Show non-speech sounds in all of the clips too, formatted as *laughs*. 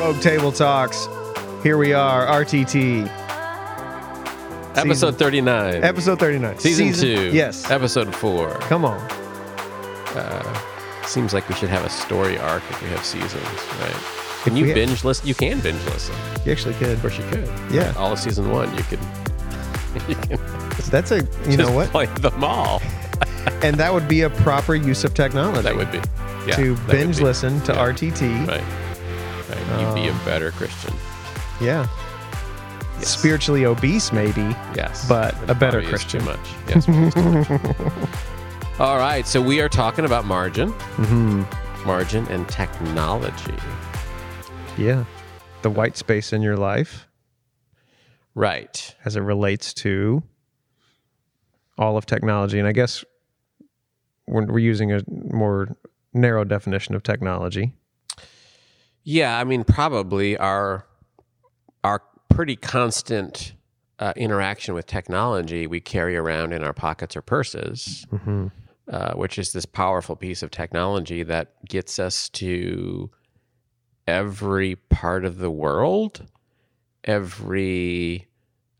Rogue Table Talks. Here we are, RTT, Episode 39. episode 39. Season, 2. Yes. Episode 4. Come on. Uh, Seems like we should have a story arc if we have seasons, right? Can you binge listen? You can binge listen. You actually could. Of course you could. Yeah. All of season one, you could, you *laughs* can That's a, you *laughs* know what? play them all. *laughs* And that would be a proper use of technology. That would be. Yeah, to that would binge be. listen to Yeah. RTT. Right. You'd be a Um, better Christian. Yeah. Yes. Spiritually obese, maybe. Yes. but a better Christian. Too much. Yes. too much. All right. So we are talking about margin, hmm margin, and technology. Yeah. The white space in your life Right. as it relates to all of technology. And I guess we're, we're using a more narrow definition of technology. Yeah, I mean, probably our our pretty constant uh, interaction with technology we carry around in our pockets or purses, Mm-hmm. uh, which is this powerful piece of technology that gets us to every part of the world, every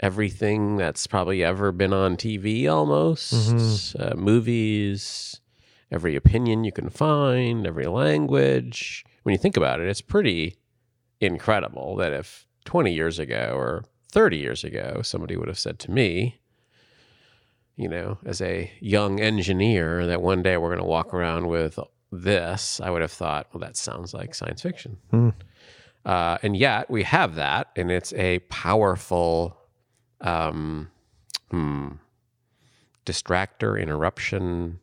everything that's probably ever been on TV, almost Mhm. uh, movies, every opinion you can find, every language. When you think about it, it's pretty incredible that if 20 years ago or 30 years ago somebody would have said to me, you know, as a young engineer, that one day we're going to walk around with this, I would have thought, well, that sounds like science fiction. Hmm. Uh, and yet we have that, and it's a powerful um, hmm, distractor, interruption,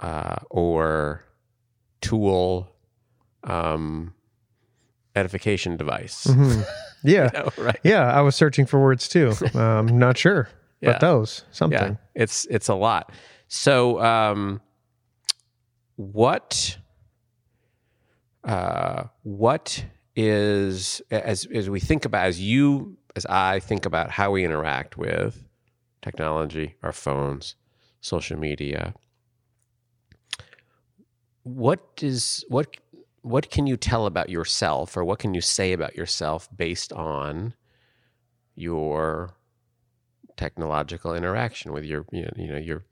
uh, or tool, um, edification device. Mhm. *laughs* Yeah. You know, right? Yeah. I was searching for words too. *laughs* Um, not sure, Yeah. but those, something. Yeah, it's it's a lot. So, um, what uh, what is as as we think about as you as I think about how we interact with technology, our phones, social media. What is what what can you tell about yourself, or what can you say about yourself based on your technological interaction with your you know, you know your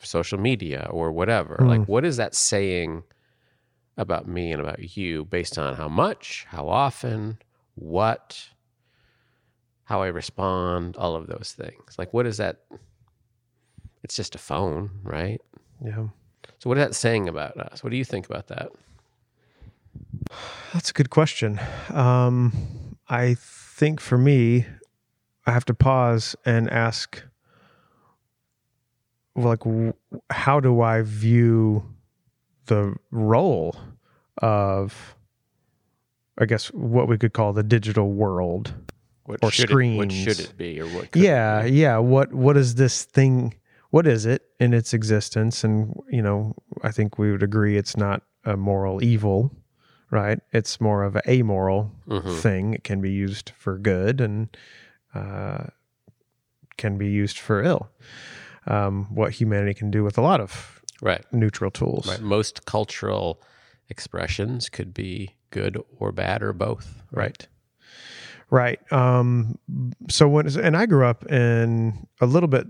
social media or whatever? Hmm. like what is that saying about me and about you based on how much how often what how i respond all of those things? Like what is that? It's just a phone right? Yeah. so what is that saying about us? What do you think about that That's a good question. Um, I think for me, I have to pause and ask, like, w- how do I view the role of, I guess, what we could call the digital world? what Or it, what should it be or what yeah, yeah. What what is this thing? What is it in its existence? And you know, I think we would agree it's not a moral evil, right? It's more of a amoral Mhm. thing. It can be used for good and uh, can be used for ill. Um, what humanity can do with a lot of right neutral tools. Right. Most cultural expressions could be good or bad or both. Right. Right. Um, so when and I grew up in a little bit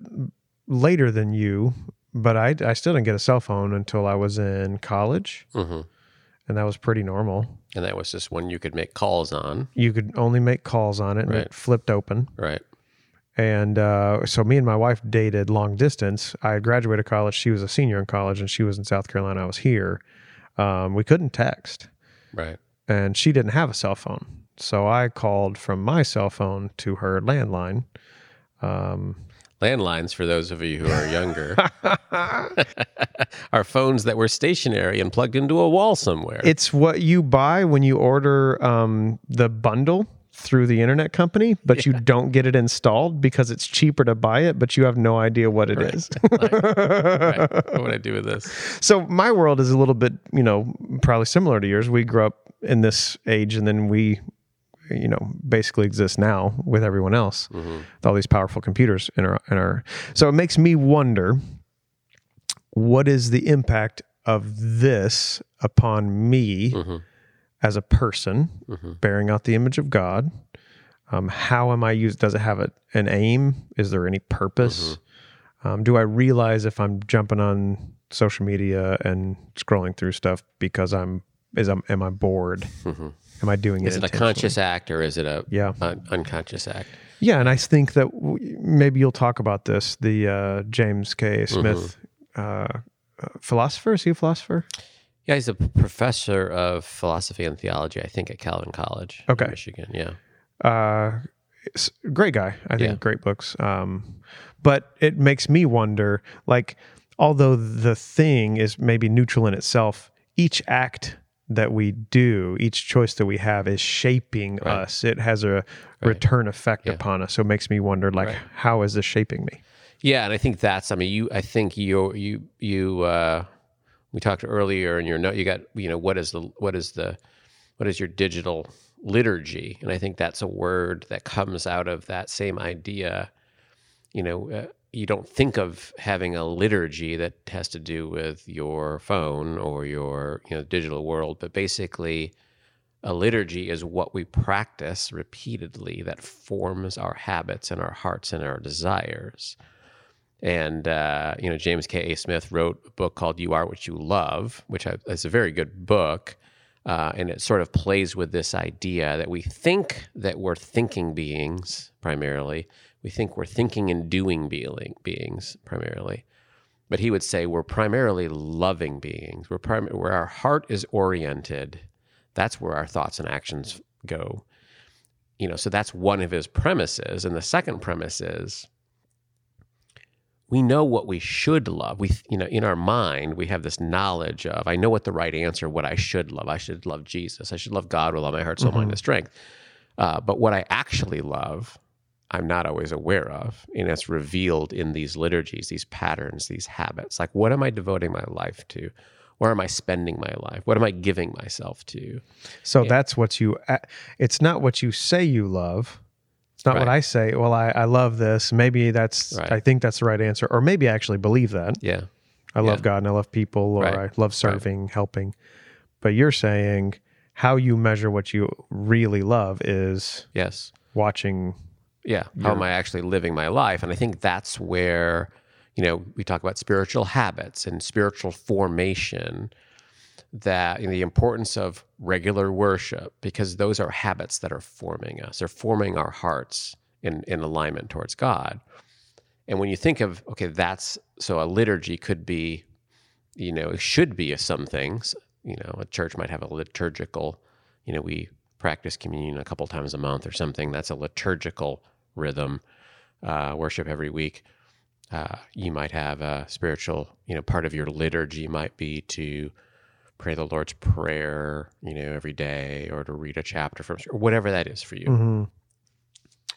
later than you, but I I still didn't get a cell phone until I was in college, hmm and that was pretty normal. And that was just one you could make calls on. You could only make calls on it, and Right. it flipped open. Right. And uh, so me and my wife dated long distance. I had graduated college; she was a senior in college, and she was in South Carolina. I was here. Um, we couldn't text. Right. and she didn't have a cell phone. So I called from my cell phone to her landline. Um, Landlines, for those of you who are younger, *laughs* are phones that were stationary and plugged into a wall somewhere. it's what you buy when you order um, the bundle through the internet company, but you don't get it installed because it's cheaper to buy it, but you have no idea what it is. *laughs* right. What would I do with this? So my world is a little bit, you know, probably similar to yours. We grew up in this age and then we you know basically exist now with everyone else Mhm. with all these powerful computers in our in our so it makes me wonder what is the impact of this upon me Mhm. as a person, Mhm. bearing out the image of God. Um, how am I used? Does it have a, an aim? Is there any purpose? Um, do I realize if I'm jumping on social media and scrolling through stuff because I'm is I'm, am I bored? Mhm. Am I doing Is it? it a conscious act or is it a Yeah. un- unconscious act? Yeah, and I think that w- maybe you'll talk about this. The uh, James K. Smith uh, uh, philosopher. Is he a philosopher? Yeah, he's a professor of philosophy and theology, I think, at Calvin College, in Okay. Michigan. Yeah, Uh, great guy. I think Yeah. great books. Um, but it makes me wonder. Like, although the thing is maybe neutral in itself, each act that we do, each choice that we have, is shaping Right. us. It has a return effect Yeah. upon us. So it makes me wonder. Like, Right. how is this shaping me? yeah, and I think that's. I mean, you. I think you. You. You. Uh, we talked earlier, and your note. You got. You know, what is the. What is the. What is your digital liturgy? And I think that's a word that comes out of that same idea. You know, uh, you don't think of having a liturgy that has to do with your phone or your you know digital world, but basically, a liturgy is what we practice repeatedly that forms our habits and our hearts and our desires. And uh, you know, James K. A. Smith wrote a book called "You Are What You Love," which is a very good book, uh, and it sort of plays with this idea that we think that we're thinking beings primarily. We think we're thinking and doing being, beings primarily, but he would say we're primarily loving beings. We're prim- where our heart is oriented. That's where our thoughts and actions go. You know, so that's one of his premises, and the second premise is we know what we should love. We, you know, in our mind, we have this knowledge of, I know what the right answer, what I should love. I should love Jesus. I should love God with all my heart, soul, mind, and strength. Uh, but what I actually love, I'm not always aware of. And it's revealed in these liturgies, these patterns, these habits. Like, what am I devoting my life to? Where am I spending my life? What am I giving myself to? So that's what you. Uh, it's not what you say you love. It's not what I say. Well, I, I love this. Maybe that's. Right. I think that's the right answer, or maybe I actually believe that. Yeah. I love Yeah. God and I love people, or Right. I love serving, helping. But you're saying how you measure what you really love is Yes. watching. Yeah. How am I actually living my life? And I think that's where, you know, we talk about spiritual habits and spiritual formation, that you know, the importance of regular worship, because those are habits that are forming us, they're forming our hearts in, in alignment towards God. And when you think of, okay, that's so a liturgy could be, you know, it should be some things. You know, a church might have a liturgical, you know, we practice communion a couple times a month or something. That's a liturgical rhythm, uh, worship every week. Uh, you might have a spiritual, you know, part of your liturgy might be to pray the Lord's Prayer, you know, every day or to read a chapter from, or whatever that is for you Mhm.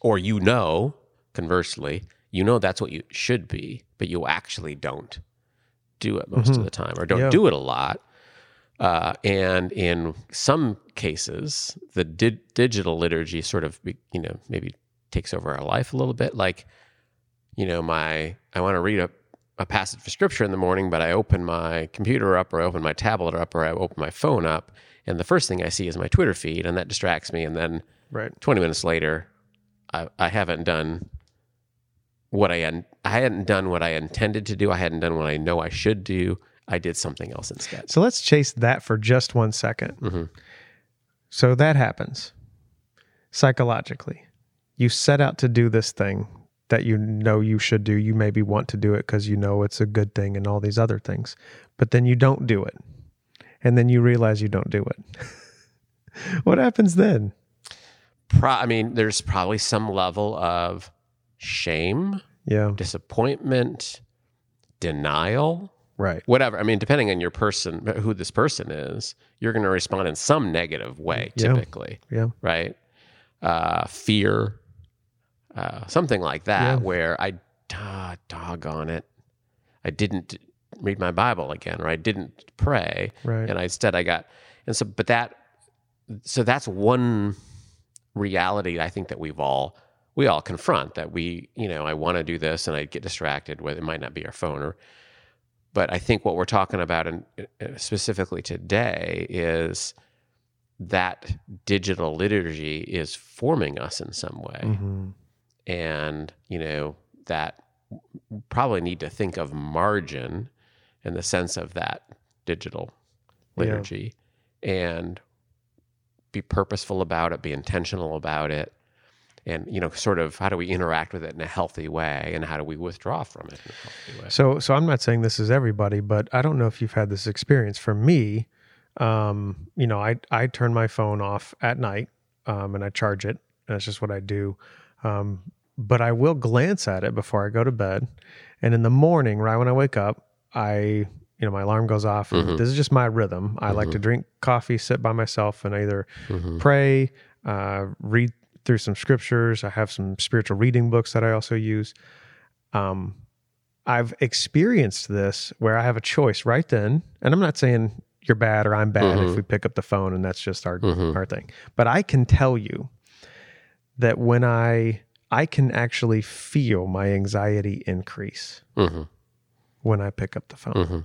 or you know, conversely, you know that's what you should be, but you actually don't do it most of the time or don't Yeah. do it a lot. Uh, and in some cases, the di- digital liturgy sort of, you know, maybe takes over our life a little bit. Like, you know, my I want to read a, a passage of scripture in the morning, but I open my computer up or I open my tablet up or I open my phone up, and the first thing I see is my Twitter feed, and that distracts me. And then Right. 20 minutes later, I, I haven't done what I un- I hadn't done what I intended to do. I hadn't done what I know I should do. I did something else instead. So let's chase that for just one second. Mhm. So that happens psychologically. You set out to do this thing that you know you should do. You maybe want to do it because you know it's a good thing and all these other things, but then you don't do it. And then you realize you don't do it. *laughs* what happens then? Pro- I mean, there's probably some level of shame, Yeah. disappointment, denial, Right. whatever. I mean, depending on your person, who this person is, you're going to respond in some negative way, Yeah. typically. Yeah. right? Uh, fear, uh, something like that, Yeah. where I, ah, doggone it, I didn't read my Bible again, or I didn't pray, Right. and I, instead I got, and so, but that, so that's one reality I think that we've all, we all confront that we, you know, I want to do this and I get distracted with, it might not be our phone or, but I think what we're talking about, and specifically today, is that digital liturgy is forming us in some way. Mhm. And, you know, that probably need to think of margin in the sense of that digital Yeah. liturgy and be purposeful about it, be intentional about it. And, you know, sort of how do we interact with it in a healthy way and how do we withdraw from it in a healthy way? So, so I'm not saying this is everybody, but I don't know if you've had this experience. For me, um, you know, I I turn my phone off at night, um, and I charge it. That's just what I do. Um, but I will glance at it before I go to bed, and in the morning, right when I wake up, I you know my alarm goes off. Mhm. This is just my rhythm. I like to drink coffee, sit by myself, and either Mhm. pray, uh, read through some scriptures. I have some spiritual reading books that I also use. Um, I've experienced this where I have a choice right then, and I'm not saying you're bad or I'm bad if Mhm. we pick up the phone and that's just our Mhm. our thing. But I can tell you that when I I can actually feel my anxiety increase Mhm. when I pick up the phone. Mhm.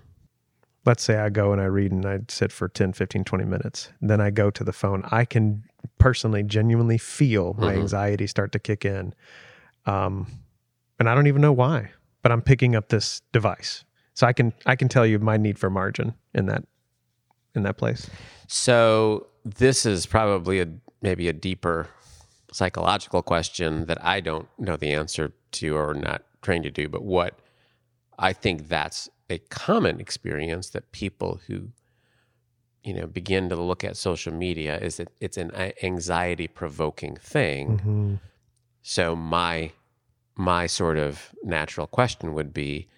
Let's say I go and I read and I sit for 10, 15, 20 minutes. Then I go to the phone. I can personally, genuinely feel my Mhm. anxiety start to kick in. Um, and I don't even know why, but I'm picking up this device. So I can I can tell you my need for margin in that in that place. So this is probably a maybe a deeper psychological question that I don't know the answer to or not trained to do, but what I think that's a common experience that people who you know begin to look at social media is that it's an anxiety provoking thing. Mm-hmm. So my my sort of natural question would be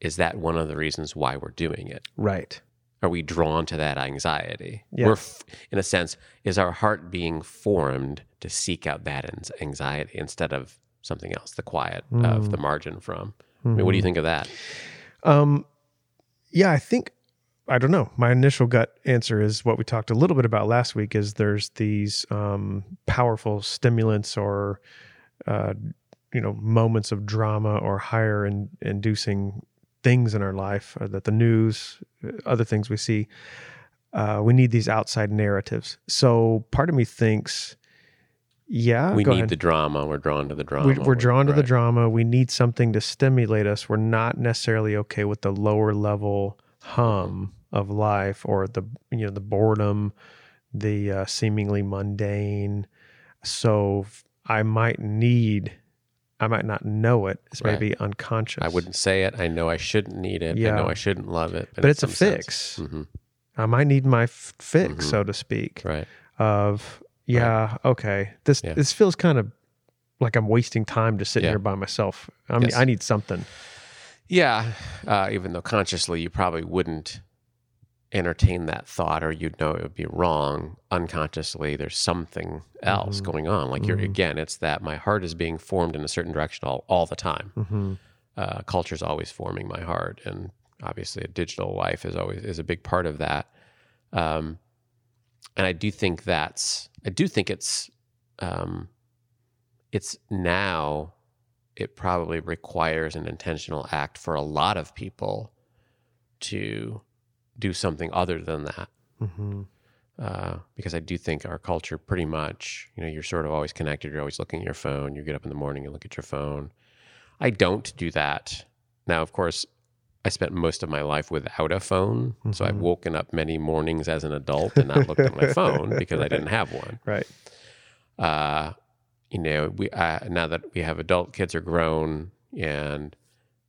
is that one of the reasons why we're doing it? Right. Are we drawn to that anxiety? Yeah. We're, f- in a sense, is our heart being formed to seek out that anxiety instead of something else, the quiet of the margin from? I mean, what do you think of that? Um, yeah, I think I don't know. My initial gut answer is what we talked a little bit about last week. Is there's these um, powerful stimulants or uh, you know moments of drama or higher in, inducing things in our life that the news, uh, other things we see. Uh, we need these outside narratives. So part of me thinks, yeah, we need ahead. the drama. We're drawn to the drama. We, we're drawn to the drama. We need something to stimulate us. We're not necessarily okay with the lower level hum of life or the you know the boredom, the uh, seemingly mundane. So I might need, I might not know it. It's Right. maybe unconscious. I wouldn't say it. I know I shouldn't need it. Yeah. I know I shouldn't love it. but it's a fix. hmm I might need my f- fix, Mhm. so to speak. Right. Of yeah, okay, this Yeah. this feels kind of like I'm wasting time just sitting Yeah. here by myself. I mean, Yes. I need something. Yeah. Uh, even though consciously you probably wouldn't entertain that thought or you'd know it would be wrong, unconsciously there's something else Mhm. going on. Like you're, Mhm. again, it's that my heart is being formed in a certain direction all, all the time. hmm Uh, culture's always forming my heart. And obviously a digital life is always, is a big part of that. Um, and I do think that's, I do think it's, um, it's now it probably requires an intentional act for a lot of people to do something other than that. hmm Uh, because I do think our culture pretty much, you know, you're sort of always connected. You're always looking at your phone. You get up in the morning and look at your phone. I don't do that. Now, of course, I spent most of my life without a phone. So I've Mhm. woken up many mornings as an adult and not looked at my phone *laughs* because I didn't have one Right. uh, you know, we uh, now that we have adult kids are grown, and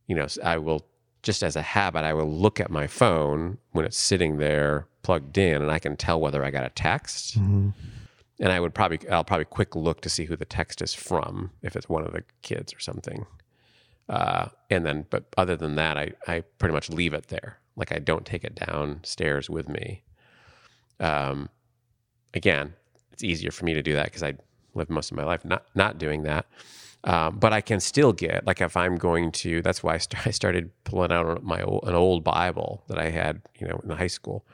you know, I will just as a habit, I will look at my phone when it's sitting there plugged in, and I can tell whether I got a text. hmm And I would probably, I'll probably quick look to see who the text is from, if it's one of the kids or something. Uh, and then, but other than that, I, I pretty much leave it there. Like I don't take it downstairs with me. Um, again, it's easier for me to do that because I live most of my life not not doing that. Um, but I can still get like if I'm going to. That's why I, st- *laughs* I started pulling out my old, an old Bible that I had, you know, in high school,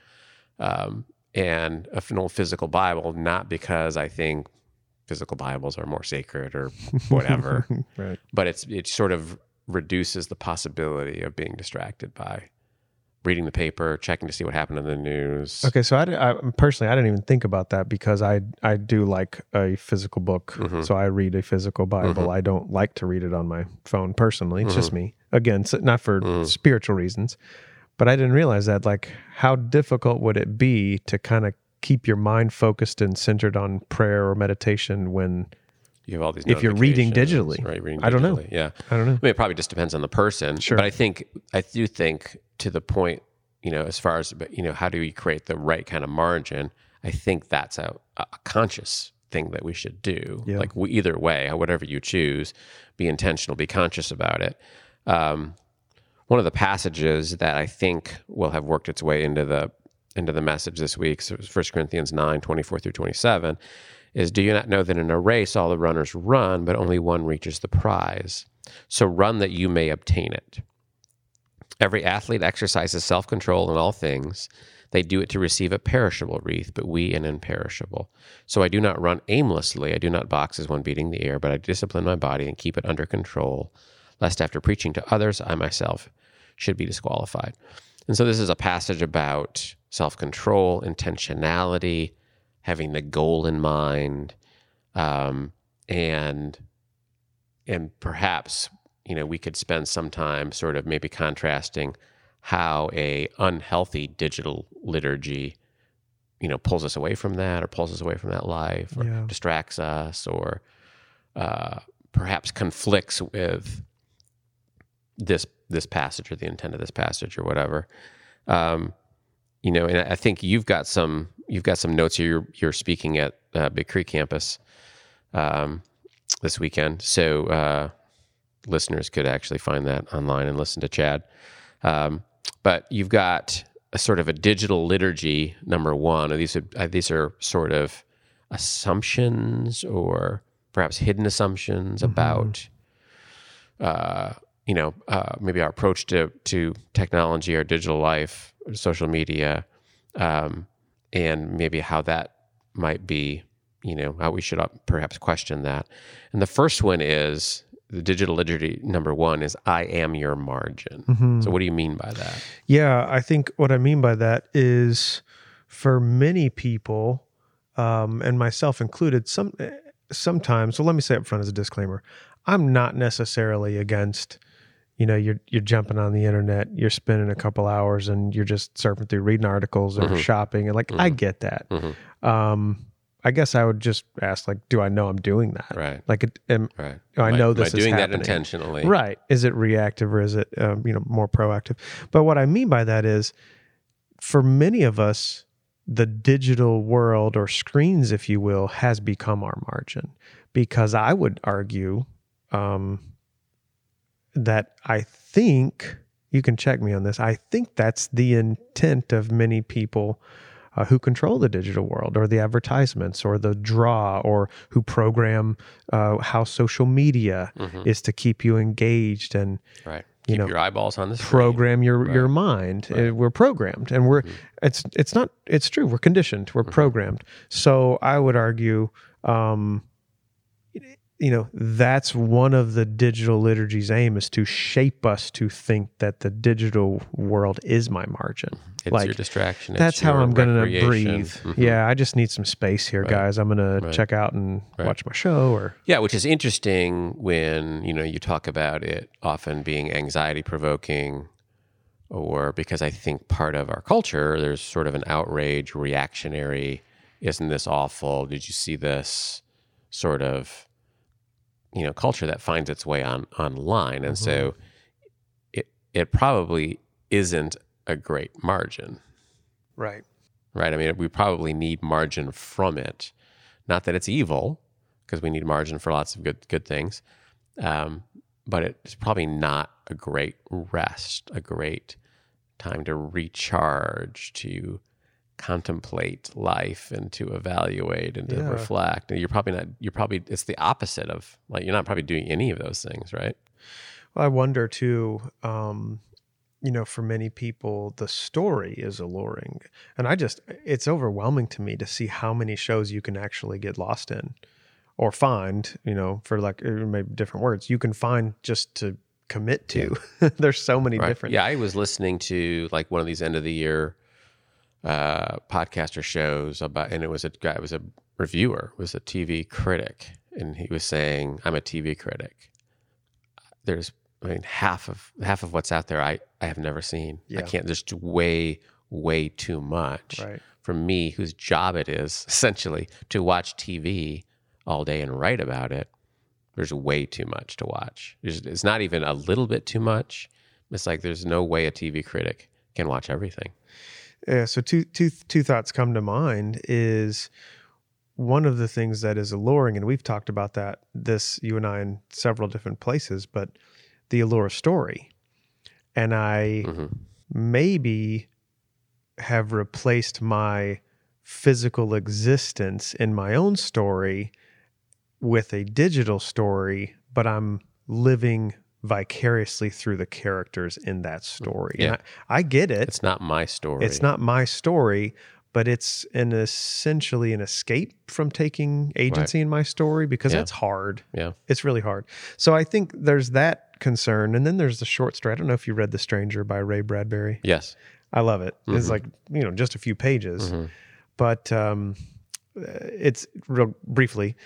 um, and a- an old physical Bible. Not because I think physical Bibles are more sacred or *laughs* whatever, right. but it's it sort of reduces the possibility of being distracted by reading the paper, checking to see what happened in the news. Okay, so I, I personally I didn't even think about that because I I do like a physical book, Mm-hmm. so I read a physical Bible. I don't like to read it on my phone personally. It's just Mm-hmm. me. Again, not for spiritual reasons, but I didn't realize that. Like, how difficult would it be to kind of keep your mind focused and centered on prayer or meditation when You have all these. If you're reading digitally. right? Reading I don't know. Yeah. I don't know. I mean, it probably just depends on the person. Sure. But I think I do think to the point, you know, as far as you know, how do we create the right kind of margin? I think that's a, a conscious thing that we should do. Yeah. Like we, either way, whatever you choose, be intentional, be conscious about it. Um, one of the passages that I think will have worked its way into the into the message this week, so 1 Corinthians 9, 24 through 27, is do you not know that in a race all the runners run, but only one reaches the prize? So run that you may obtain it. Every athlete exercises self control in all things. They do it to receive a perishable wreath, but we an imperishable. So I do not run aimlessly. I do not box as one beating the air, but I discipline my body and keep it under control, lest after preaching to others, I myself should be disqualified. And so this is a passage about self control, intentionality, having the goal in mind, um, and and perhaps you know we could spend some time sort of maybe contrasting how a unhealthy digital liturgy you know pulls us away from that or pulls us away from that life or Yeah. distracts us or uh, perhaps conflicts with this this passage or the intent of this passage or whatever um, you know and i think you've got some you've got some notes here. You're, you're speaking at uh, big creek campus um, this weekend. So uh, listeners could actually find that online and listen to chad. Um, but you've got a sort of a digital liturgy number one. And these are uh, these are sort of assumptions or perhaps hidden assumptions about uh, you know, uh, maybe our approach to to technology, our digital life, social media, um, and maybe how that might be, you know, how we should perhaps question that. And the first one is the digital liturgy. Number one is I am your margin. Mm-hmm. So what do you mean by that? Yeah, I think what I mean by that is for many people, um, and myself included, some sometimes. So let me say up front as a disclaimer: I'm not necessarily against. You know, you're you're jumping on the internet, you're spending a couple hours, and you're just surfing through, reading articles or Mhm. shopping, and like I get that. Mhm. Um, I guess I would just ask, like, do I know I'm doing that? Right. Like, am, Right. I know am this I is doing that happening. intentionally. Right. Is it reactive or is it um, you know more proactive? But what I mean by that is for many of us the digital world or screens if you will has become our margin because I would argue um, that I think you can check me on this. I think that's the intent of many people uh, who control the digital world or the advertisements or the draw or who program uh, how social media Mhm. is to keep you engaged and Right. You Keep know, your eyeballs on screen. program your Right. your mind. Right. Uh, We're programmed, and we're Mhm. it's it's not it's true. We're conditioned. We're Mhm. programmed. So I would argue, um, you know, that's one of the digital liturgy's aim is to shape us to think that the digital world is my margin. It's like, your distraction. it's That's how I'm going to recreation. breathe. Mhm. Yeah, I just need some space here, Right. guys. I'm going to Right. check out and Right. watch my show or Yeah, which is interesting when you know you talk about it often being anxiety provoking, or because I think part of our culture there's sort of an outrage, reactionary. Isn't this awful? Did you see this? Sort of, you know, culture that finds its way on online, and so it it probably isn't a great margin right. right? I mean, we probably need margin from it. Not that it's evil, because we need margin for lots of good good things, um, but it's probably not a great rest, a great time to recharge, to contemplate life, and to evaluate and to Yeah. reflect. And you're probably not. You're probably it's the opposite of like you're not probably doing any of those things, right? Well, I wonder too, um, you know, for many people, the story is alluring. And I just, it's overwhelming to me to see how many shows you can actually get lost in or find, you know, for like uh, maybe different words, you can find just to commit to. *laughs* There's so many Right. different. Yeah, I was listening to like one of these end of the year uh, podcast or shows about, and it was a guy, it was a reviewer, it was a TV critic, and he was saying, "I'm a TV critic. There's, I mean, half of half of what's out there, I I have never seen. I can't just way way too much Right. for me, whose job it is *laughs* essentially to watch TV all day and write about it." There's way too much to watch. There's, it's not even a little bit too much. It's like there's no way a TV critic can watch everything. Yeah, so two two two thoughts come to mind is one of the things that is alluring, and we've talked about that this you and I in several different places, but the allure story. And I Mhm. maybe have replaced my physical existence in my own story with a digital story, but I'm living vicariously through the characters in that story. Yeah. And I, I get it. It's not my story. It's not my story, but it's an essentially an escape from taking agency in my story because Yeah. that's hard. Yeah. It's really hard. So I think there's that concern. And then there's the short story. I don't know if you read The Stranger by Ray Bradbury. Yes. I love it. It's Mhm. like, you know, just a few pages. Mhm. But um, it's real briefly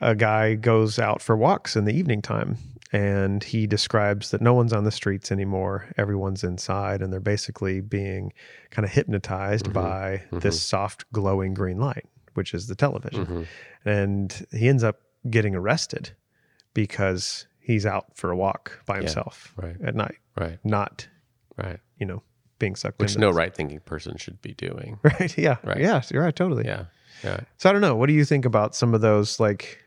a guy goes out for walks in the evening time and he describes that no one's on the streets anymore everyone's inside and they're basically being kind of hypnotized Mhm. by this soft glowing green light which is the television Mhm. and he ends up getting arrested because he's out for a walk by Yeah. himself Right. at night Right. not Right. you know being sucked Which no right thinking person should be doing. *laughs* right yeah Right. yeah you're right totally Yeah. Yeah. so i don't know what do you think about some of those like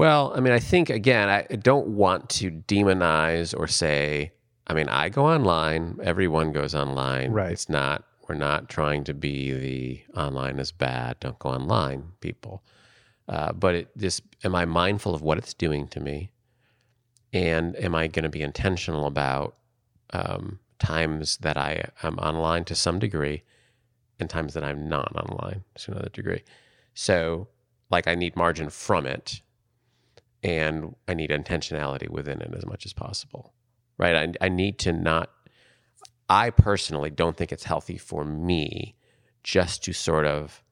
Well, I mean, I think again, I don't want to demonize or say. I mean, I go online. Everyone goes online. Right. It's not. We're not trying to be the online is bad. Don't go online, people. Uh, but it just am I mindful of what it's doing to me, and am I going to be intentional about um, times that I am online to some degree, and times that I'm not online to another degree. So, like, I need margin from it and I need intentionality within it as much as possible. Right? I, I need to not. I personally don't think it's healthy for me just to sort of.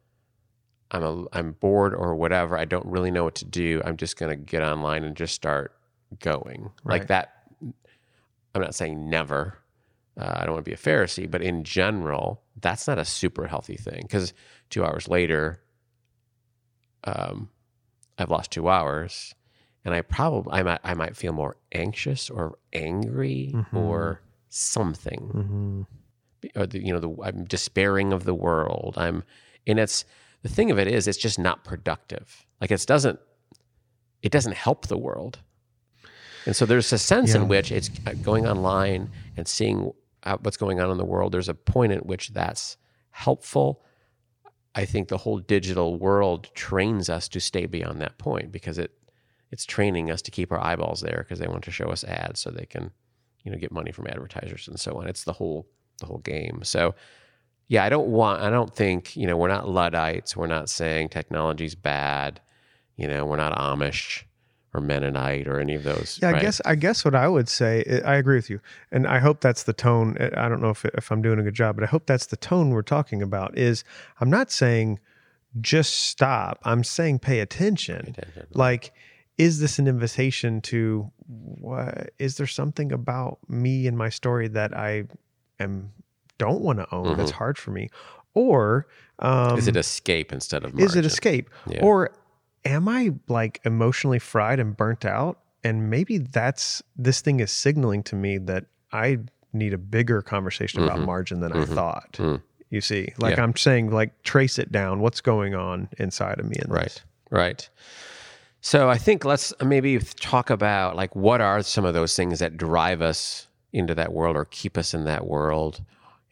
I'm a, I'm bored or whatever. I don't really know what to do. I'm just going to get online and just start going Right. like that. I'm not saying never. Uh, I don't want to be a Pharisee, but in general, that's not a super healthy thing because two hours later, um, I've lost two hours, and I probably I might I might feel more anxious or angry Mhm. or something, mhm. or the, you know the I'm despairing of the world. I'm and it's the thing of it is it's just not productive. Like it doesn't it doesn't help the world. And so there's a sense Yeah. in which it's uh, going online and seeing uh, what's going on in the world. There's a point at which that's helpful. I think the whole digital world trains us to stay beyond that point because it it's training us to keep our eyeballs there because they want to show us ads so they can you know get money from advertisers and so on. It's the whole the whole game. So yeah, I don't want I don't think, you know, we're not Luddites, we're not saying technology's bad, you know, we're not Amish or Mennonite or any of those. Yeah, I right? guess I guess what I would say, I agree with you, and I hope that's the tone. I don't know if if I'm doing a good job, but I hope that's the tone we're talking about. Is I'm not saying just stop. I'm saying pay attention. Attention. Like, is this an invitation to? What is there something about me and my story that I am don't want to own? That's hard for me, or um, is it escape instead of is it escape Yeah. or am i like emotionally fried and burnt out and maybe that's this thing is signaling to me that i need a bigger conversation about Mhm. margin than Mhm. i thought Mm. you see like Yeah. i'm saying like trace it down what's going on inside of me in Right. this Right. So I think let's maybe talk about like what are some of those things that drive us into that world or keep us in that world,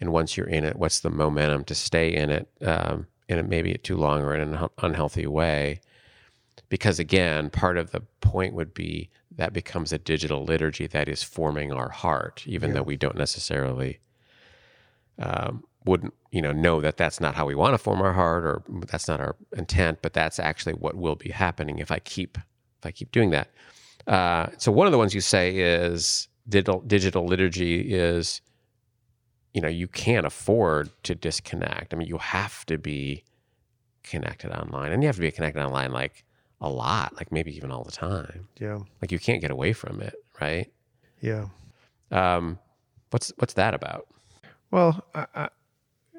and once you're in it, what's the momentum to stay in it, um, in it maybe too long or in an unhealthy way? Because again, part of the point would be that becomes a digital liturgy that is forming our heart, even Yeah. though we don't necessarily um, wouldn't you know know that that's not how we want to form our heart or that's not our intent but that's actually what will be happening if i keep if i keep doing that Uh, so one of the ones you say is digital digital liturgy is, you know, you can't afford to disconnect. I mean, you have to be connected online, and you have to be connected online like a lot, like maybe even all the time. Yeah. Like you can't get away from it, right? Yeah. Um, what's what's that about? Well, I, I,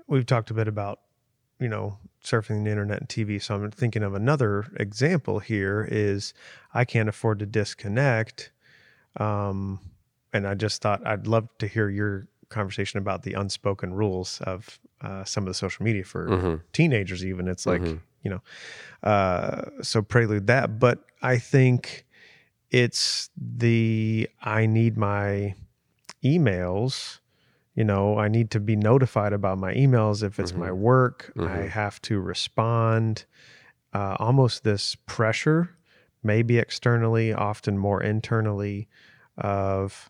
we've talked a bit about, you know, surfing the internet and TV. So I'm thinking of another example here is I can't afford to disconnect. Um, and I just thought I'd love to hear your conversation about the unspoken rules of uh, some of the social media for Mhm. teenagers. Even it's like Mhm. you know, uh, so prelude that. But I think it's the I need my emails. You know, I need to be notified about my emails if it's my work. I Mhm. have to respond. Uh, almost this pressure, maybe externally, often more internally, of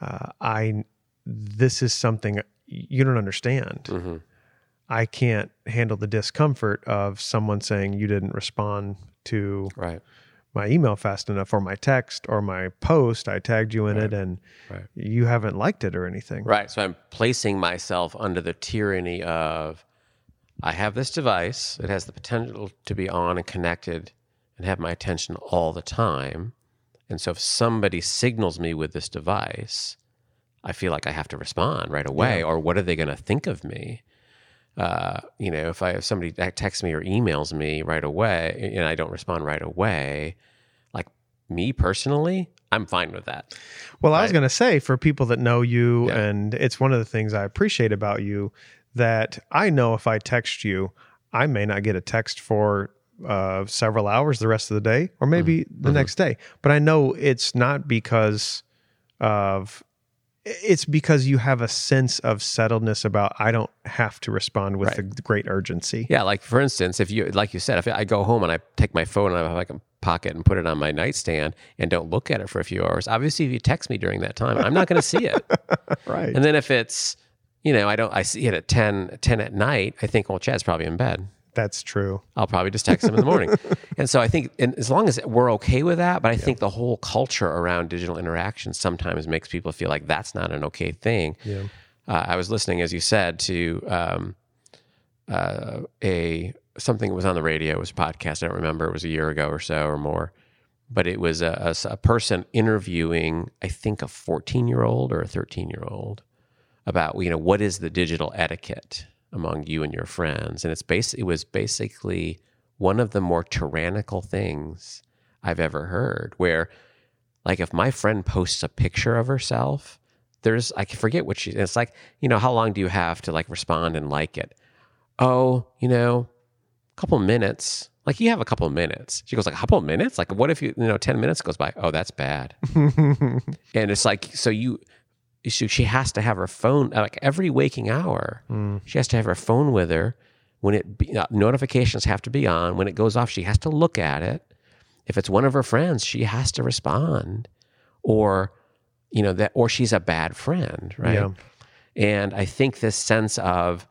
uh, I. This is something you don't understand. Mhm. I can't handle the discomfort of someone saying you didn't respond to Right. My email fast enough or my text or my post. I tagged you in Right. it and Right. you haven't liked it or anything. Right. So I'm placing myself under the tyranny of I have this device. It has the potential to be on and connected and have my attention all the time. And so if somebody signals me with this device, I feel like I have to respond right away. Or what are they going to think of me? Uh, you know, if I if somebody texts me or emails me right away and I don't respond right away, like me personally, I'm fine with that. Well, I was going to say for people that know you, Yeah. and it's one of the things I appreciate about you that I know if I text you, I may not get a text for uh, several hours the rest of the day or maybe the next day. But I know it's not because of, it's because you have a sense of settledness about I don't have to respond with Right. the great urgency. Yeah, like for instance, if you like you said, if I go home and I take my phone and I have like a pocket and put it on my nightstand and don't look at it for a few hours, obviously if you text me during that time, I'm not going to see it. *laughs* Right. And then if it's, you know, I don't I see it at 10, 10 at night, I think, well, Chad's probably in bed. That's true. I'll probably just text him in the morning. *laughs* and so I think, and as long as we're okay with that, but I think the whole culture around digital interaction sometimes makes people feel like that's not an okay thing. Yeah. Uh, I was listening, as you said, to um, uh, a something that was on the radio. It was a podcast. I don't remember. It was a year ago or so or more. But it was a person interviewing, I think, a 14 year old or a 13 year old about you know what is the digital etiquette among you and your friends, and it's bas- It was basically one of the more tyrannical things I've ever heard. Where, like, if my friend posts a picture of herself, there's I forget what she. It's like you know how long do you have to like respond and like it? Oh, you know, a couple minutes. Like you have a couple of minutes. She goes like a couple of minutes. Like what if you you know ten minutes goes by? Oh, that's bad. *laughs* and it's like so you. So she has to have her phone like every waking hour. She has to have her phone with her. When it be, uh, notifications have to be on. When it goes off, she has to look at it. If it's one of her friends, she has to respond, or you know that, or she's a bad friend, right? Yeah. And I think this sense of,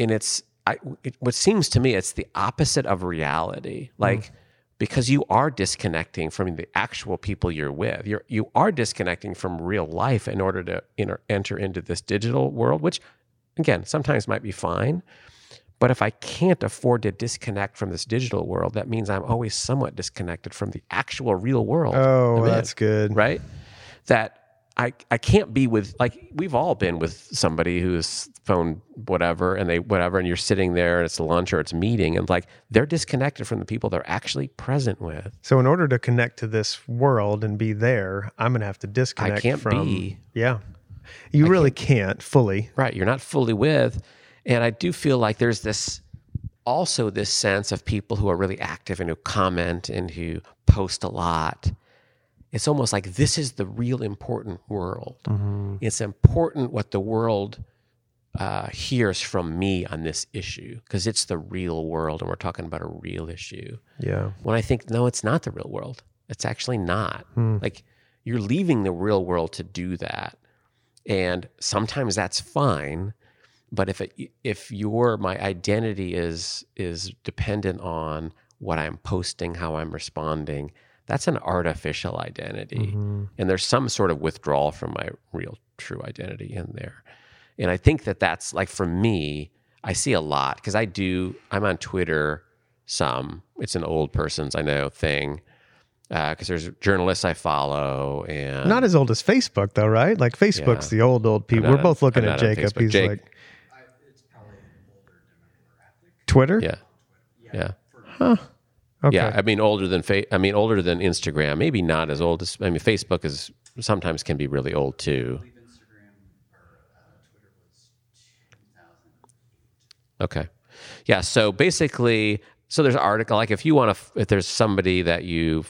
and it's I, it, what seems to me it's the opposite of reality. Like because you are disconnecting from the actual people you're with. You're you are disconnecting from real life in order to enter, enter into this digital world, which again sometimes might be fine. But if I can't afford to disconnect from this digital world, that means I'm always somewhat disconnected from the actual real world. Oh, that's good. right? That I I can't be with like we've all been with somebody who's phone whatever and they whatever and you're sitting there and it's lunch or it's meeting and like they're disconnected from the people they're actually present with. So in order to connect to this world and be there, I'm gonna have to disconnect I can't from be. Yeah. You really can't fully. Right, you're not fully with and I do feel like there's this also this sense of people who are really active and who comment and who post a lot. It's almost like this is the real important world. Mm-hmm. It's important what the world uh, hears from me on this issue because it's the real world and we're talking about a real issue. Yeah. When I think, no, it's not the real world. It's actually not. Like you're leaving the real world to do that. And sometimes that's fine. But if it, if your my identity is is dependent on what I'm posting, how I'm responding, that's an artificial identity. Mhm. And there's some sort of withdrawal from my real true identity in there. And I think that that's like for me, I see a lot because I do, I'm on Twitter some. It's an old person's, I know, thing. Uh, because there's journalists I follow and Not as old as Facebook, though, right? Like Facebook's Yeah. the old, old people. We're both looking I'm at Jacob. He's Jake- like, Twitter? yeah, yeah, Okay. yeah. I mean, older than fa- I mean, older than Instagram. Maybe not as old as I mean, Facebook is sometimes can be really old too. Okay. Yeah. So basically, so there's an article like if you want to, if there's somebody that you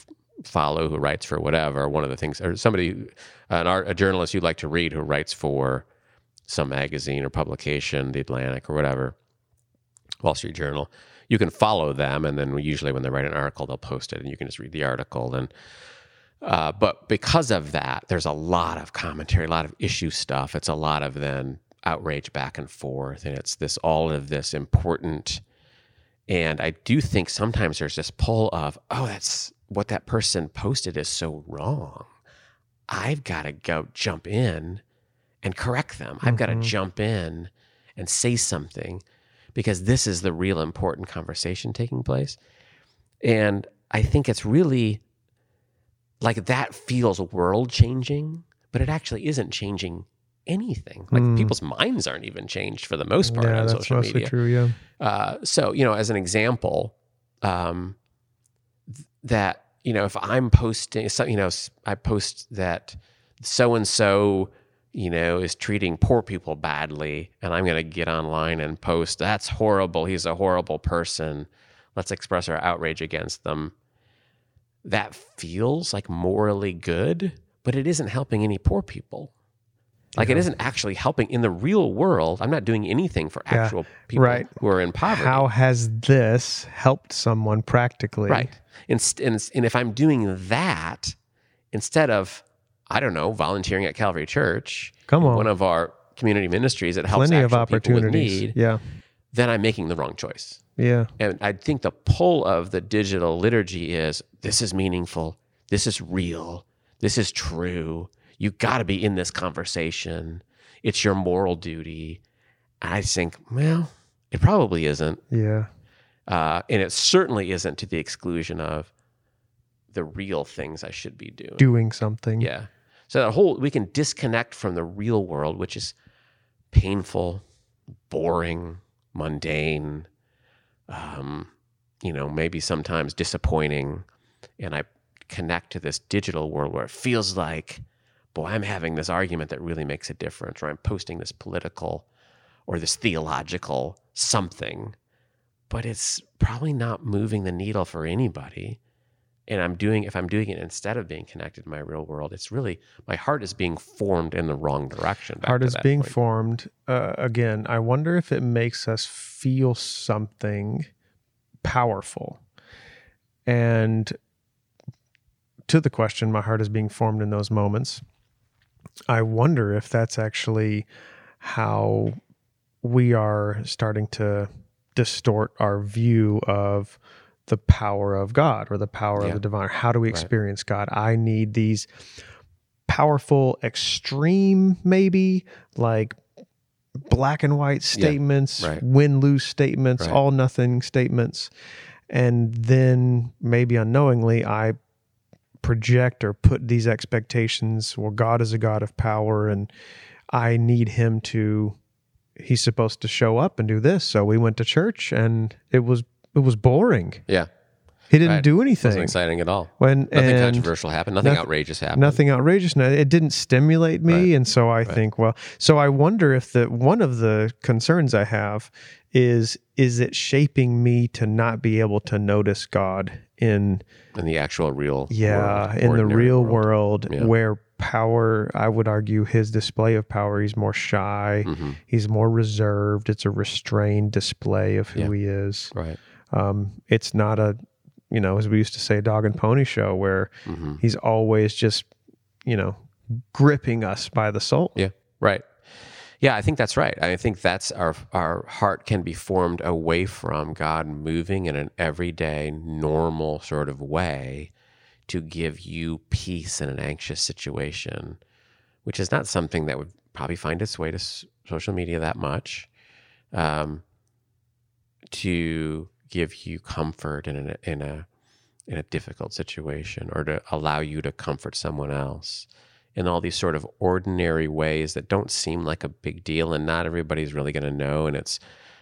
follow who writes for whatever, one of the things, or somebody, an art, a journalist you'd like to read who writes for some magazine or publication, The Atlantic or whatever, Wall Street Journal, you can follow them, and then usually when they write an article, they'll post it, and you can just read the article. And uh, but because of that, there's a lot of commentary, a lot of issue stuff. It's a lot of then outrage back and forth, and it's this all of this important. And I do think sometimes there's this pull of, oh, that's what that person posted is so wrong. I've got to go jump in and correct them. I've got to mm-hmm. jump in and say something because this is the real important conversation taking place. And I think it's really like that feels world changing, but it actually isn't changing anything. Like Mm. people's minds aren't even changed for the most part yeah, on that's social mostly media. true. Yeah. Uh, so you know, as an example, um, th- that you know, if I'm posting, so, you know, I post that so and so, you know, is treating poor people badly, and I'm going to get online and post that's horrible. He's a horrible person. Let's express our outrage against them. That feels like morally good, but it isn't helping any poor people. Like it Yeah. isn't actually helping in the real world. I'm not doing anything for Yeah, actual people right. who are in poverty. How has this helped someone practically? Right. And, and, and if I'm doing that instead of, I don't know, volunteering at Calvary Church, Come on. one of our community ministries that helps Plenty of actual people with opportunities. need, Yeah. then I'm making the wrong choice. Yeah. And I think the pull of the digital liturgy is this is meaningful, this is real, this is true. You got to be in this conversation. It's your moral duty. And I think, well, it probably isn't. Yeah. Uh, and it certainly isn't to the exclusion of the real things I should be doing. Doing something. Yeah. So that whole we can disconnect from the real world, which is painful, boring, mundane, um, you know, maybe sometimes disappointing. And I connect to this digital world where it feels like, boy, I'm having this argument that really makes a difference, or I'm posting this political or this theological something, but it's probably not moving the needle for anybody and I'm doing if I'm doing it instead of being connected to my real world, it's really my heart is being formed in the wrong direction. Heart is being point. formed. Uh, again, I wonder if it makes us feel something powerful. And to the question, my heart is being formed in those moments. I wonder if that's actually how we are starting to distort our view of the power of God or the power Yeah. of the divine. How do we Right. experience God? I need these powerful, extreme, maybe like black and white statements, right. win lose statements, Right. all nothing statements. And then maybe unknowingly, I project or put these expectations well, God is a God of power and I need him to he's supposed to show up and do this. So we went to church and it was it was boring. Yeah, He didn't Right. do wasn't anything. exciting at all. When Nothing controversial happened. Nothing outrageous happened. nothing outrageous. No, It didn't stimulate me, Right. and so I think, well, so I wonder if the one of the concerns I have is is it shaping me to not be able to notice God in in the actual real, yeah world, in the real world. world, Yeah. where power I would argue his display of power he's more shy Mhm. he's more reserved it's a restrained display of who Yeah. he is Right. um, it's not a you know as we used to say dog and pony show where hmm he's always just you know gripping us by the soul Yeah. Right. Yeah, I think that's right. I think that's our our heart can be formed away from God moving in an everyday, normal sort of way to give you peace in an anxious situation, which is not something that would probably find its way to social media that much. Um, to give you comfort in a, in a in a difficult situation, or to allow you to comfort someone else in all these sort of ordinary ways that don't seem like a big deal, and not everybody's really going to know, and it's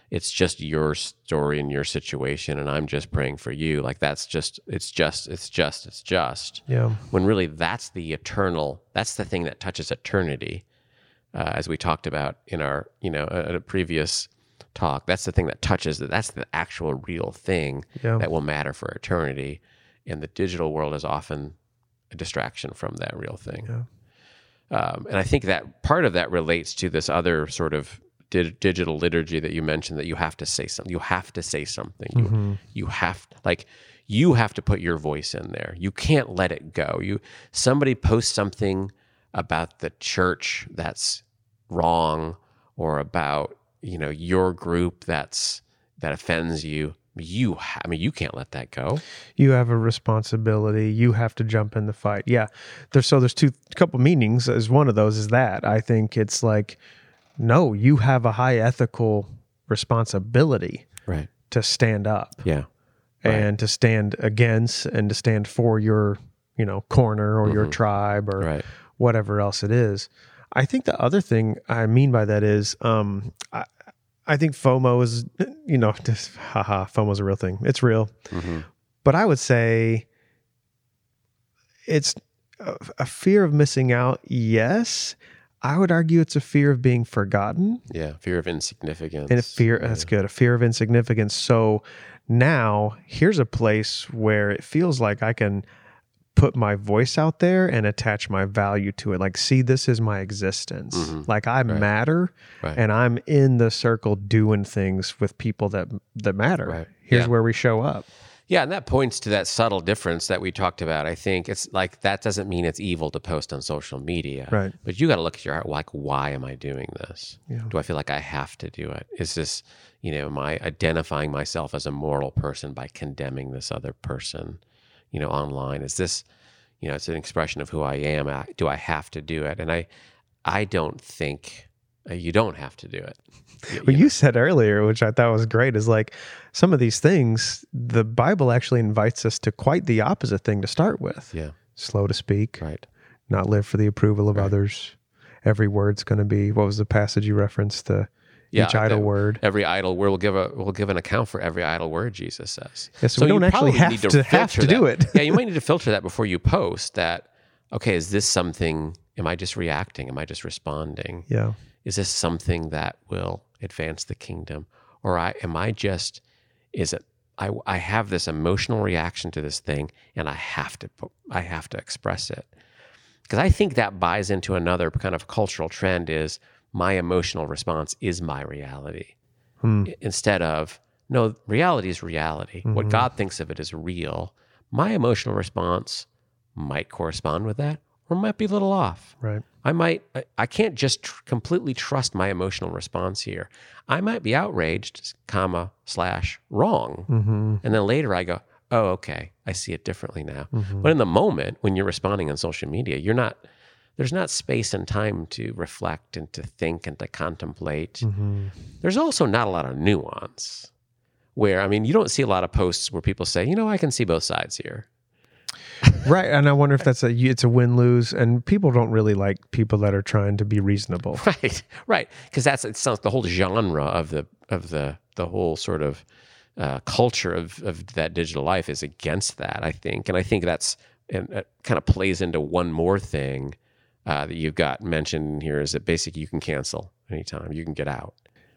it's just your story and your situation, and I'm just praying for you. Like that's just it's just it's just it's just Yeah. when really that's the eternal that's the thing that touches eternity uh, as we talked about in our you know a, a previous talk that's the thing that touches that that's the actual real thing Yeah. that will matter for eternity and the digital world is often a distraction from that real thing Yeah. Um, and i think that part of that relates to this other sort of di- digital liturgy that you mentioned that you have to say something you have to say something. You, Mhm. you have like you have to put your voice in there. You can't let it go. You somebody posts something about the church that's wrong or about you know your group that's that offends you you ha- i mean you can't let that go You have a responsibility. You have to jump in the fight. Yeah. There's so there's two couple meanings. As one of those is that I think it's like, no, you have a high ethical responsibility right to stand up yeah Right. and to stand against and to stand for your, you know, corner or your tribe or right whatever else it is. I think the other thing I mean by that is, um, I, I think FOMO is, you know, *laughs* just haha, FOMO is a real thing. It's real, hmm but I would say it's a, a fear of missing out. Yes, I would argue it's a fear of being forgotten yeah fear of insignificance and a fear. yeah. That's good. A fear of insignificance. So now here's a place where it feels like I can put my voice out there and attach my value to it. Like, see, this is my existence. Mhm. Like I matter, Right. and I'm in the circle doing things with people that that matter. Right. Here's Yeah. where we show up. Yeah, and that points to that subtle difference that we talked about. I think it's like that doesn't mean it's evil to post on social media. Right. But you got to look at your heart like, why am I doing this? Yeah. Do I feel like I have to do it? Is this, you know, am I identifying myself as a moral person by condemning this other person, you know, online? Is this, you know, it's an expression of who I am. Do I have to do it? And I, I don't think uh, you don't have to do it. *laughs* You- What you you said earlier, which I thought was great, is like some of these things, the Bible actually invites us to quite the opposite thing to start with. Yeah. Slow to speak, right. not live for the approval of Right. others. Every word's going to be what was the passage you referenced? The Yeah, each idle word. every idle word will give a will give an account for every idle word Jesus says. Yeah, so we you don't actually probably have need to have filter to do that. it. yeah, you might need to filter that before you post. That okay, is this something? Am I just reacting? Am I just responding? Yeah. Is this something that will advance the kingdom, or I am I just is it? I, I have this emotional reaction to this thing, and I have to I have to express it because I think that buys into another kind of cultural trend is my emotional response is my reality Hmm. Instead of no reality is reality what god thinks of it is real my emotional response might correspond with that or might be a little off Right. i might I- i can't just tr- completely trust my emotional response here i might be outraged comma slash wrong Mm-hmm. and then later i go oh okay i see it differently now Mhm. but in the moment when you're responding on social media, you're not there's not space and time to reflect and to think and to contemplate. Mm-hmm. There's also not a lot of nuance. Where I mean, you don't see a lot of posts where people say, "You know, I can see both sides here." *laughs* Right. And I wonder if that's a it's a win lose, and people don't really like people that are trying to be reasonable. *laughs* Right, right, because that's it sounds the whole genre of the of the the whole sort of uh, culture of of that digital life is against that. I think, and I think that's and it kind of plays into one more thing uh, that you've got mentioned here is that basically you can cancel anytime, you can get out.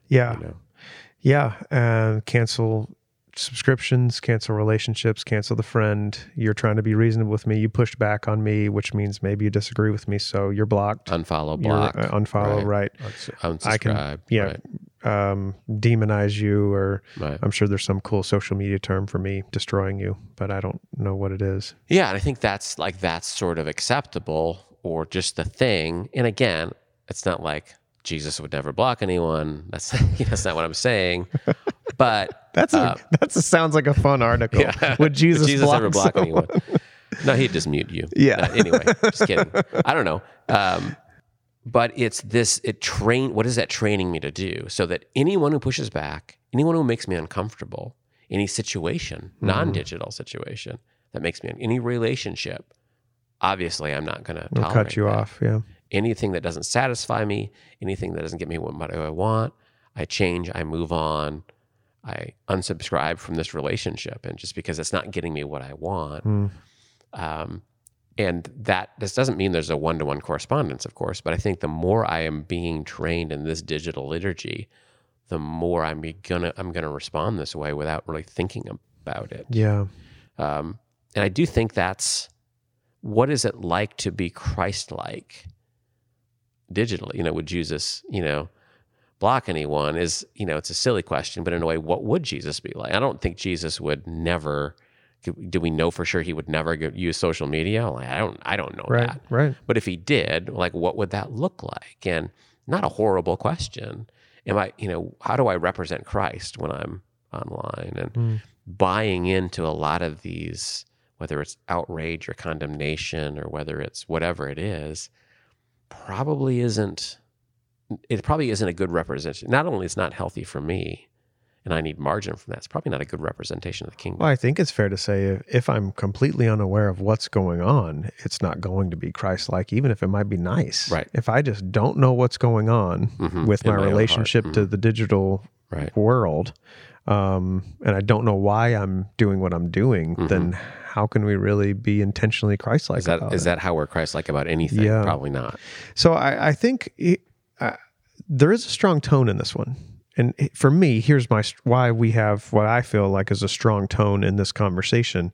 Yeah. You know, Yeah. And cancel subscriptions, cancel relationships, cancel the friend. You're trying to be reasonable with me. You pushed back on me, which means maybe you disagree with me. So you're blocked. unfollow, block, uh, unfollow, right. Uns- I can- yeah. right, Um, demonize you, or right. I'm sure there's some cool social media term for me destroying you, but I don't know what it is. Yeah, and I think that's like that's sort of acceptable or just the thing. And again, it's not like Jesus would never block anyone. That's *laughs* that's not what I'm saying. *laughs* But That's a Uh, that sounds like a fun article. yeah, *laughs* Would Jesus, would Jesus block ever block someone? anyone? No, he'd just mute you. Yeah. Uh, anyway, just kidding. I don't know. Um, but it's this. It train. What is that training me to do? So that anyone who pushes back, anyone who makes me uncomfortable, any situation, Mm-hmm. non-digital situation that makes me any relationship, obviously, I'm not going to I'll cut you off. Yeah. anything that doesn't satisfy me, anything that doesn't get me what, what I want, I change, I move on, I unsubscribe from this relationship, and just because it's not getting me what I want. Mm. Um, and that this doesn't mean there's a one to one correspondence, of course, but I think the more I am being trained in this digital liturgy, the more I'm gonna I'm gonna respond this way without really thinking about it. Yeah. Um, and I do think that's what is it like to be Christ-like digitally? You know, would Jesus, you know, block anyone? Is you know, it's a silly question, but in a way, what would Jesus be like? I don't think Jesus would never. Do we know for sure he would never use social media? Like, I don't. I don't know Right. that. Right. But if he did, like, what would that look like? And not a horrible question. Am I, you know, how do I represent Christ when I'm online and Mm. buying into a lot of these, whether it's outrage or condemnation or whether it's whatever it is, probably isn't. It probably isn't a good representation. Not only is it not healthy for me, and I need margin from that. It's probably not a good representation of the kingdom. Well, I think it's fair to say if, if I'm completely unaware of what's going on, it's not going to be Christ like, even if it might be nice. Right. If I just don't know what's going on Mhm. with my, my relationship to Mhm. the digital Right. world, um, and I don't know why I'm doing what I'm doing, then how can we really be intentionally Christ like Mm-hmm. Is that is it? that how we're Christ like about anything? Yeah. Probably not. So I, I think it, uh, there is a strong tone in this one. And it- for me, here's my why we have what I feel like is a strong tone in this conversation.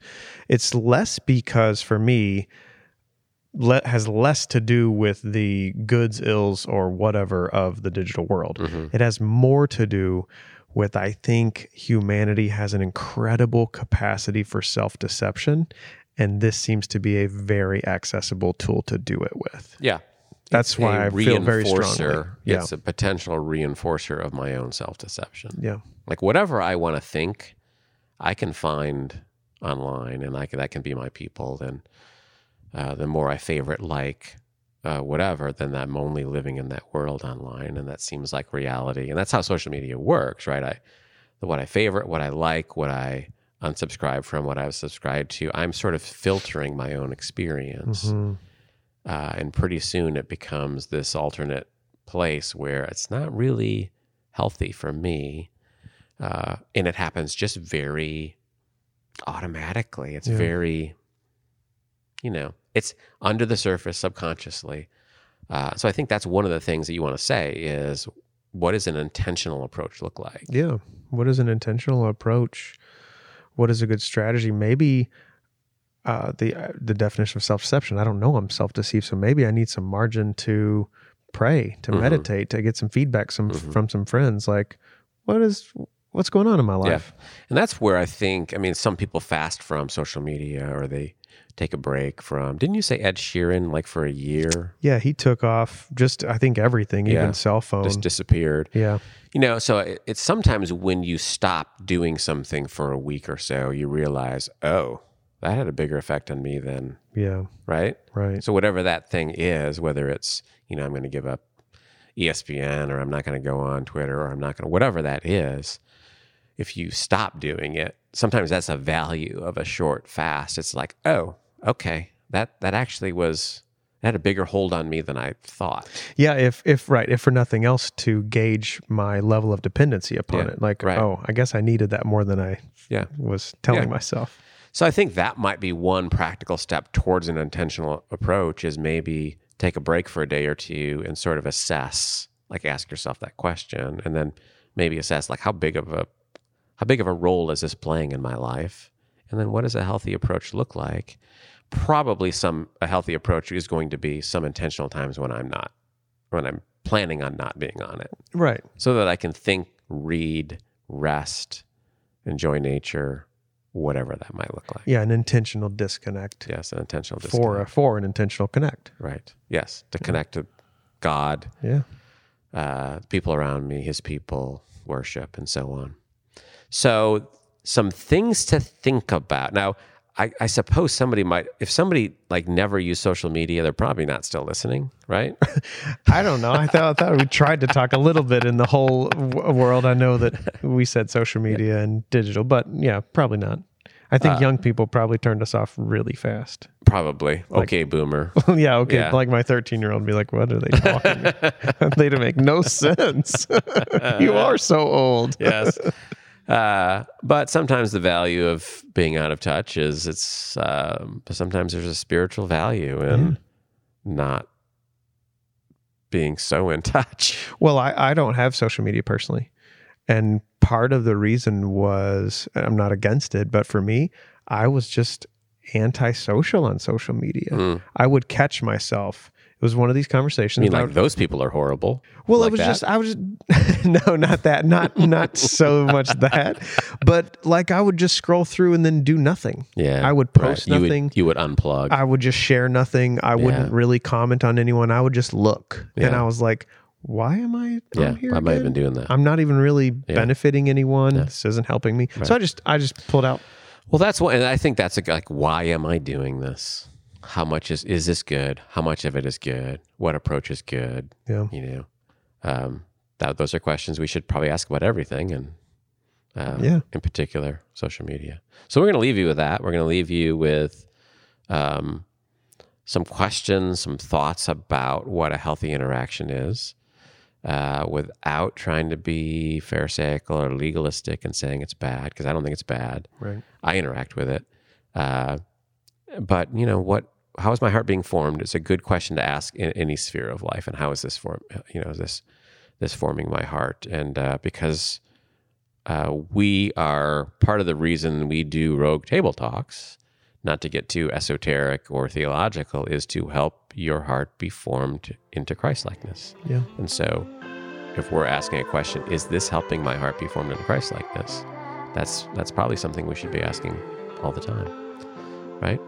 It's less because for me, le- has less to do with the goods, ills, or whatever of the digital world. Mhm. It has more to do with I think humanity has an incredible capacity for self deception. And this seems to be a very accessible tool to do it with. Yeah. That's It's why I feel very strongly. Yeah. It's a potential reinforcer of my own self deception. Yeah. Like whatever I want to think, I can find online, and I can, that can be my people. Then, uh, the more I favorite like uh, whatever, then I'm only living in that world online, and that seems like reality. And that's how social media works, right? I, what I favorite, what I like, what I unsubscribe from, what I've subscribed to. I'm sort of filtering my own experience Mhm. uh, and pretty soon it becomes this alternate place where it's not really healthy for me uh, and it happens just very automatically it's Yeah. very you know it's under the surface subconsciously uh, so i think that's one of the things that you want to say is what does an intentional approach look like Yeah. What is an intentional approach? What is a good strategy? Maybe uh, the uh, the definition of self deception. I don't know. I'm self deceived, so maybe I need some margin to pray, to Mhm. meditate, to get some feedback some Mhm. from some friends. Like, what is what's going on in my life? And that's where I think, I mean, some people fast from social media or they take a break from. Didn't you say Ed Sheeran like for a year Yeah, he took off just I think everything, Yeah. even cell phone. just disappeared? yeah, You know, so it, it's sometimes when you stop doing something for a week or so, you realize, oh, that had a bigger effect on me than, yeah, right? right. So whatever that thing is, whether it's, you know, I'm going to give up ESPN or I'm not going to go on Twitter or I'm not going to, whatever that is, if you stop doing it, sometimes that's a value of a short fast. It's like, oh, okay, that, that actually was, had a bigger hold on me than I thought. Yeah, if if right, if for nothing else to gauge my level of dependency upon Yeah, it. Like, right. oh, I guess I needed that more than I Yeah. was telling Yeah. myself. So I think that might be one practical step towards an intentional approach is maybe take a break for a day or two and sort of assess, like ask yourself that question and then maybe assess like how big of a how big of a role is this playing in my life? And then what does a healthy approach look like? Probably some a healthy approach is going to be some intentional times when I'm not when I'm planning on not being on it Right. so that I can think, read, rest, enjoy nature, whatever that might look like. Yeah, an intentional disconnect Yes, an intentional for disconnect. a, for an intentional connect. right. Yes, to connect to God, Yeah. uh, people around me, His people, worship, and so on. So, some things to think about. Now, I, I suppose somebody might, if somebody like never used social media, they're probably not still listening, right? *laughs* I don't know. I thought, I thought we tried to talk a little bit in the whole w- world. I know that *laughs* we said social media and digital, but yeah, probably not. I think Uh, young people probably turned us off really fast. Probably. Okay, boomer. *laughs* yeah, okay. Yeah. Like my 13 year old be like, what are they talking? they don't make no sense. you are so old. yes. Uh, but sometimes the value of being out of touch is it's um, sometimes there's a spiritual value in not being so in *laughs* touch. Well, I, I don't have social media personally. And part of the reason was I'm not against it, but for me, I was just antisocial on social media. Mm. I would catch myself. It was one of these conversations. I mean, I like those people are horrible. well, like it was that? just I was *laughs* no, not that, not not so much that, but like I would just scroll through and then do nothing. Yeah, I would right. post You nothing. would, you would unplug. I would just share nothing. I wouldn't really comment on anyone. I would just look, and I was like, "Why am I yeah, here?" I might have again? been doing that. I'm not even really Yeah. benefiting anyone. Yeah. This isn't helping me. Right. So I just I just pulled out. Well, that's what, and I think that's a, like, why am I doing this? How much is is this good? How much of it is good? What approach is good? Yeah. You know, um, that those are questions we should probably ask about everything, and um, Yeah. in particular, social media. So we're going to leave you with that. We're going to leave you with um, some questions, some thoughts about what a healthy interaction is. Uh, without trying to be pharisaical or legalistic and saying it's bad, because I don't think it's bad. Right. I interact with it. Uh, but you know what? How is my heart being formed? It's a good question to ask in any sphere of life. And how is this form? You know, is this this forming my heart? And uh, because uh, we are part of the reason we do Rogue Table Talks, not to get too esoteric or theological, is to help your heart be formed into Christ likeness. Yeah. And so, if we're asking a question, is this helping my heart be formed into Christ likeness? That's that's probably something we should be asking all the time, right?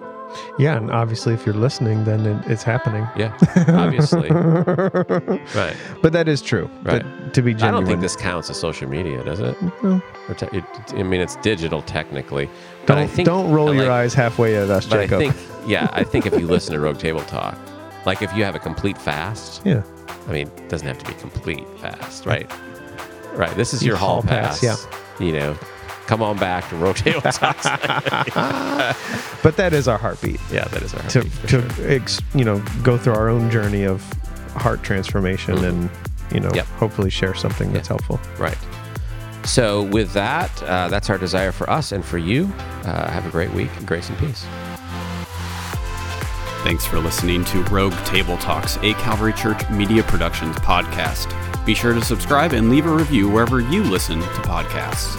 Yeah, and obviously, if you're listening, then it, it's happening. Yeah, *laughs* obviously, right. but that is true. Right. To be I don't think this counts as social media, does it? No. Te- it I mean, it's digital technically, but Don't I think don't roll your like- eyes halfway at us, But Jacob. I think, yeah, I think if you listen to Rogue Table Talk, like if you have a complete fast, yeah, I mean, it doesn't have to be complete fast, right? Right. This is You your hall hall pass, pass. yeah. You know, come on back to Rogue Table Talks. *laughs* but that is our heartbeat yeah, that is our to heartbeat for to sure. ex, you know go through our own journey of heart transformation Mhm. and you know Yep. hopefully share something that's helpful. Right. So, with that, uh, that's our desire for us and for you. Uh, have a great week. Grace and peace. Thanks for listening to Rogue Table Talks, a Calvary Church Media Productions podcast. Be sure to subscribe and leave a review wherever you listen to podcasts.